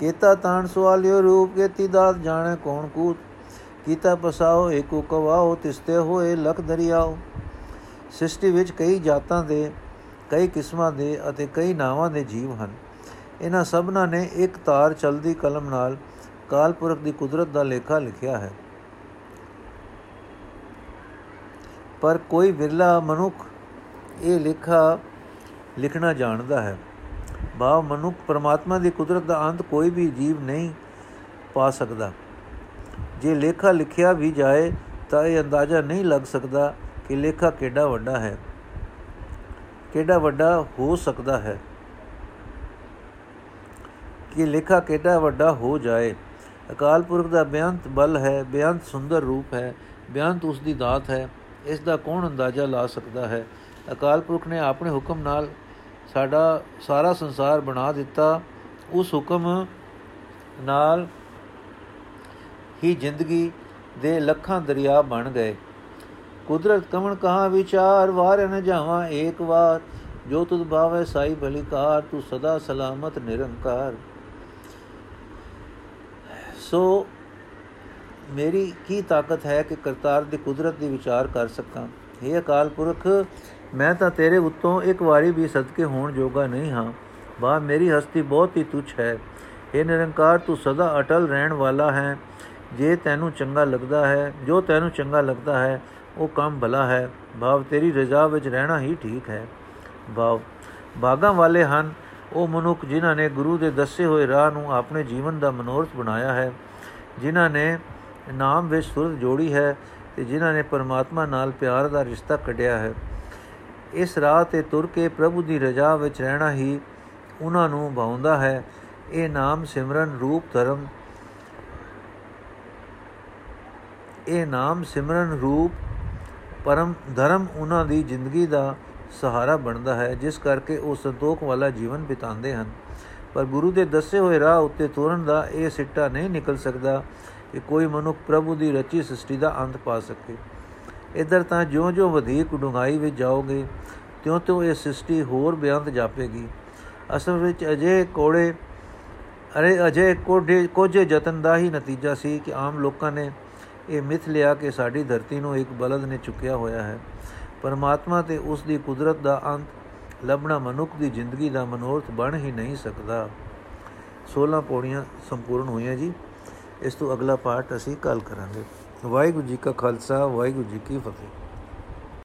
ਕੀਤਾ ਤਾਣ ਸਵਾਲਿਓ ਰੂਪ, ਕੀਤੀ ਦਾਤ ਜਾਣੇ ਕੌਣ ਕੂਤ। ਕੀਤਾ ਪਸਾਓ, ਏਕੋ ਕਵਾਓ, ਤਿਸਤੇ ਹੋਏ, ਲਖ ਦਰਿਆਓ। ਸ੍ਰਿਸ਼ਟੀ ਵਿੱਚ ਕਈ ਜਾਤਾਂ ਦੇ ਕਈ ਕਿਸਮਾਂ ਦੇ ਅਤੇ ਕਈ ਨਾਵਾਂ ਦੇ ਜੀਵ ਹਨ। ਇਹਨਾਂ ਸਭਨਾਂ ਨੇ ਇੱਕ ਤਾਰ ਚਲਦੀ ਕਲਮ ਨਾਲ ਕਾਲਪੁਰਖ ਦੀ ਕੁਦਰਤ ਦਾ ਲੇਖਾ ਲਿਖਿਆ ਹੈ। ਪਰ ਕੋਈ ਵਿਰਲਾ ਮਨੁੱਖ ਇਹ ਲੇਖਾ ਲਿਖਣਾ ਜਾਣਦਾ ਹੈ। ਭਾਵ ਮਨੁੱਖ ਪਰਮਾਤਮਾ ਦੀ ਕੁਦਰਤ ਦਾ ਅੰਤ ਕੋਈ ਵੀ ਜੀਵ ਨਹੀਂ ਪਾ ਸਕਦਾ। ਜੇ ਲੇਖਾ ਲਿਖਿਆ ਵੀ ਜਾਏ ਤਾਂ ਇਹ ਅੰਦਾਜ਼ਾ ਨਹੀਂ ਲੱਗ ਸਕਦਾ ਕਿ ਲੇਖਾ ਕਿੱਡਾ ਵੱਡਾ ਹੈ। ਕਿੱਡਾ ਵੱਡਾ ਹੋ ਸਕਦਾ ਹੈ? ਕਿ ਲੇਖਾ ਕਿੱਡਾ ਵੱਡਾ ਹੋ ਜਾਏ? ਅਕਾਲ ਪੁਰਖ ਦਾ ਬਿਆੰਤ ਬਲ ਹੈ, ਬਿਆੰਤ ਸੁੰਦਰ ਰੂਪ ਹੈ, ਬਿਆੰਤ ਉਸ ਦੀ ਦਾਤ ਹੈ, ਇਸ ਦਾ ਕੌਣ ਅੰਦਾਜ਼ਾ ਲਾ ਸਕਦਾ ਹੈ? ਅਕਾਲ ਪੁਰਖ ਨੇ ਆਪਣੇ ਹੁਕਮ ਨਾਲ ਸਾਡਾ ਸਾਰਾ ਸੰਸਾਰ ਬਣਾ ਦਿੱਤਾ। ਉਸ ਹੁਕਮ ਨਾਲ ਹੀ ਜ਼ਿੰਦਗੀ ਦੇ ਲੱਖਾਂ ਦਰਿਆ ਬਣ ਗਏ। ਕੁਦਰਤ ਕਮਣ ਕਹਾ ਵਿਚਾਰ, ਵਾਰ ਨ ਜਾਵਾਂ ਏਕ ਵਾਰ। ਜੋ ਤੁਧ ਭਾਵੇ ਸਾਈ ਭਲਿਕਾਰ, ਤੂੰ ਸਦਾ ਸਲਾਮਤ ਨਿਰੰਕਾਰ। ਸੋ ਮੇਰੀ ਕੀ ਤਾਕਤ ਹੈ ਕਿ ਕਰਤਾਰ ਦੀ ਕੁਦਰਤ ਦੀ ਵਿਚਾਰ ਕਰ ਸਕਾਂ? हे ਅਕਾਲ ਪੁਰਖ, ਮੈਂ ਤਾਂ ਤੇਰੇ ਉੱਤੋਂ ਇੱਕ ਵਾਰੀ ਵੀ ਸਦਕੇ ਹੋਣ ਜੋਗਾ ਨਹੀਂ ਹਾਂ। ਬਾ ਮੇਰੀ ਹਸਤੀ ਬਹੁਤ ਹੀ ਤੁਛ ਹੈ। ਇਹ ਨਿਰੰਕਾਰ, ਤੂੰ ਸਦਾ ਅਟਲ ਰਹਿਣ ਵਾਲਾ ਹੈ। ਜੇ ਤੈਨੂੰ ਚੰਗਾ ਲੱਗਦਾ ਹੈ, ਜੋ ਤੈਨੂੰ ਚੰਗਾ ਲੱਗਦਾ ਹੈ ਉਹ ਕੰਮ ਭਲਾ ਹੈ ਭਾਵ ਤੇਰੀ ਰਜ਼ਾ ਵਿੱਚ ਰਹਿਣਾ ਹੀ ਠੀਕ ਹੈ। ਭਾਵ ਬਾਗਾਂ ਵਾਲੇ ਹਨ, ਉਹ ਮਨੁੱਖ ਜਿਨ੍ਹਾਂ ਨੇ ਗੁਰੂ ਦੇ ਦੱਸੇ ਹੋਏ ਰਾਹ ਨੂੰ ਆਪਣੇ ਜੀਵਨ ਦਾ ਮਨੋਰਥ ਬਣਾਇਆ ਹੈ, ਜਿਨ੍ਹਾਂ ਨੇ ਨਾਮ ਵਿੱਚ ਸੁਰਤ ਜੋੜੀ ਹੈ ਤੇ ਜਿਨ੍ਹਾਂ ਨੇ ਪਰਮਾਤਮਾ ਨਾਲ ਪਿਆਰ ਦਾ ਰਿਸ਼ਤਾ ਕੱਢਿਆ ਹੈ। ਇਸ ਰਾਹ ਤੇ ਤੁਰ ਕੇ ਪ੍ਰਭੂ ਦੀ ਰਜ਼ਾ ਵਿੱਚ ਰਹਿਣਾ ਹੀ ਉਹਨਾਂ ਨੂੰ ਭਾਉਂਦਾ ਹੈ। ਇਹ ਨਾਮ ਸਿਮਰਨ ਰੂਪ ਧਰਮ, ਇਹ ਨਾਮ ਸਿਮਰਨ ਰੂਪ ਪਰਮ ਧਰਮ ਉਹਨਾਂ ਦੀ ਜ਼ਿੰਦਗੀ ਦਾ ਸਹਾਰਾ ਬਣਦਾ ਹੈ, ਜਿਸ ਕਰਕੇ ਉਹ ਸੰਤੋਖ ਵਾਲਾ ਜੀਵਨ ਬਿਤਾਉਂਦੇ ਹਨ। ਪਰ ਗੁਰੂ ਦੇ ਦੱਸੇ ਹੋਏ ਰਾਹ ਉੱਤੇ ਤੁਰਨ ਦਾ ਇਹ ਸਿੱਟਾ ਨਹੀਂ ਨਿਕਲ ਸਕਦਾ ਕਿ ਕੋਈ ਮਨੁੱਖ ਪ੍ਰਭੂ ਦੀ ਰਚੀ ਸ੍ਰਿਸ਼ਟੀ ਦਾ ਅੰਤ ਪਾ ਸਕੇ। ਇਧਰ ਤਾਂ ਜਿਉਂ-ਜਿਉਂ ਵਧੇਕ ਡੂੰਘਾਈ ਵਿੱਚ ਜਾਓਗੇ, ਤਿਉਂ-ਤਿਉਂ ਇਹ ਸ੍ਰਿਸ਼ਟੀ ਹੋਰ ਬਿਆੰਤ ਜਾਪੇਗੀ। ਅਸਲ ਵਿੱਚ ਅਜੇ ਕੋੜੇ ਅਰੇ ਅਜੇ ਕੋਡੇ ਕੋਝੇ ਯਤਨ ਦਾ ਹੀ ਨਤੀਜਾ ਸੀ ਕਿ ਆਮ ਲੋਕਾਂ ਨੇ ਇਹ ਮਿਥ ਲਿਆ ਕਿ ਸਾਡੀ ਧਰਤੀ ਨੂੰ ਇੱਕ ਬਲਦ ਨੇ ਚੁੱਕਿਆ ਹੋਇਆ ਹੈ। ਪਰਮਾਤਮਾ ਤੇ ਉਸ ਦੀ ਕੁਦਰਤ ਦਾ ਅੰਤ ਲੱਭਣਾ ਮਨੁੱਖ ਦੀ ਜ਼ਿੰਦਗੀ ਦਾ ਮਨੋਰਥ ਬਣ ਹੀ ਨਹੀਂ ਸਕਦਾ। 16 ਪੌੜੀਆਂ ਸੰਪੂਰਨ ਹੋਈਆਂ ਜੀ। ਇਸ ਤੋਂ ਅਗਲਾ ਪਾਠ ਅਸੀਂ ਕੱਲ ਕਰਾਂਗੇ। ਵਾਹਿਗੁਰੂ ਜੀ ਕਾ ਖਾਲਸਾ, ਵਾਹਿਗੁਰੂ ਜੀ ਕੀ ਫਤਿਹ।